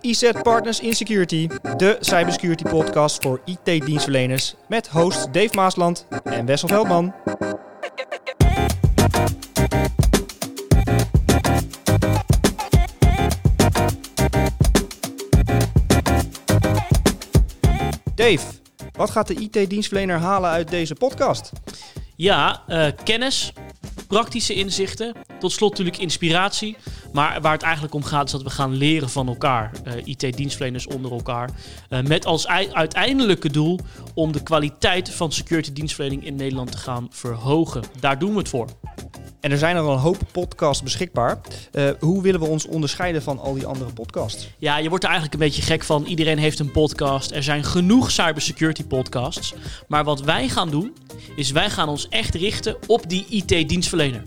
IZ Partners in Security, de cybersecurity podcast voor IT-dienstverleners met hosts Dave Maasland en Wessel Veldman. Dave, wat gaat de IT-dienstverlener halen uit deze podcast? Ja, uh, kennis, praktische inzichten, tot slot natuurlijk inspiratie. Maar waar het eigenlijk om gaat is dat we gaan leren van elkaar, uh, IT-dienstverleners onder elkaar. Uh, met als uiteindelijke doel om de kwaliteit van security dienstverlening in Nederland te gaan verhogen. Daar doen we het voor. En er zijn er al een hoop podcasts beschikbaar. Uh, hoe willen we ons onderscheiden van al die andere podcasts? Ja, je wordt er eigenlijk een beetje gek van. Iedereen heeft een podcast. Er zijn genoeg cybersecurity podcasts. Maar wat wij gaan doen, is wij gaan ons echt richten op die IT-dienstverlener.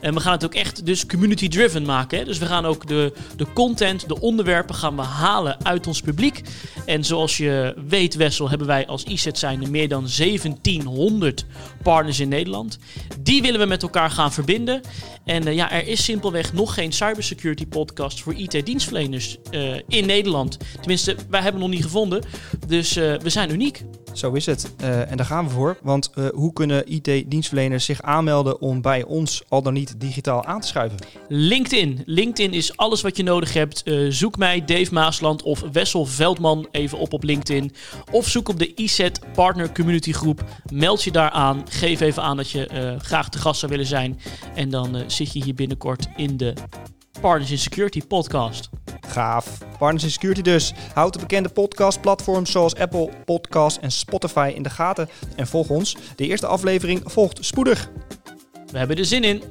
En we gaan het ook echt dus community-driven maken. Hè? Dus we gaan ook de, de content, de onderwerpen gaan we halen uit ons publiek. En zoals je weet, Wessel, hebben wij als IZ zijn meer dan 1700 partners in Nederland. Die willen we met elkaar gaan verbinden. En uh, ja, er is simpelweg nog geen cybersecurity podcast voor IT-dienstverleners uh, in Nederland. Tenminste, wij hebben nog niet gevonden. Dus uh, we zijn uniek. Zo is het. en daar gaan we voor. Want hoe kunnen IT-dienstverleners zich aanmelden om bij ons al dan niet digitaal aan te schuiven? LinkedIn. LinkedIn is alles wat je nodig hebt. Zoek mij, Dave Maasland of Wessel Veldman even op op LinkedIn. Of zoek op de IZ Partner Community Groep. Meld je daar aan. Geef even aan dat je graag te gast zou willen zijn. En dan zit je hier binnenkort in de Partners in Security podcast. Gaaf. Partners in Security dus. Houd de bekende podcastplatforms zoals Apple Podcasts en Spotify in de gaten. En volg ons. De eerste aflevering volgt spoedig. We hebben er zin in.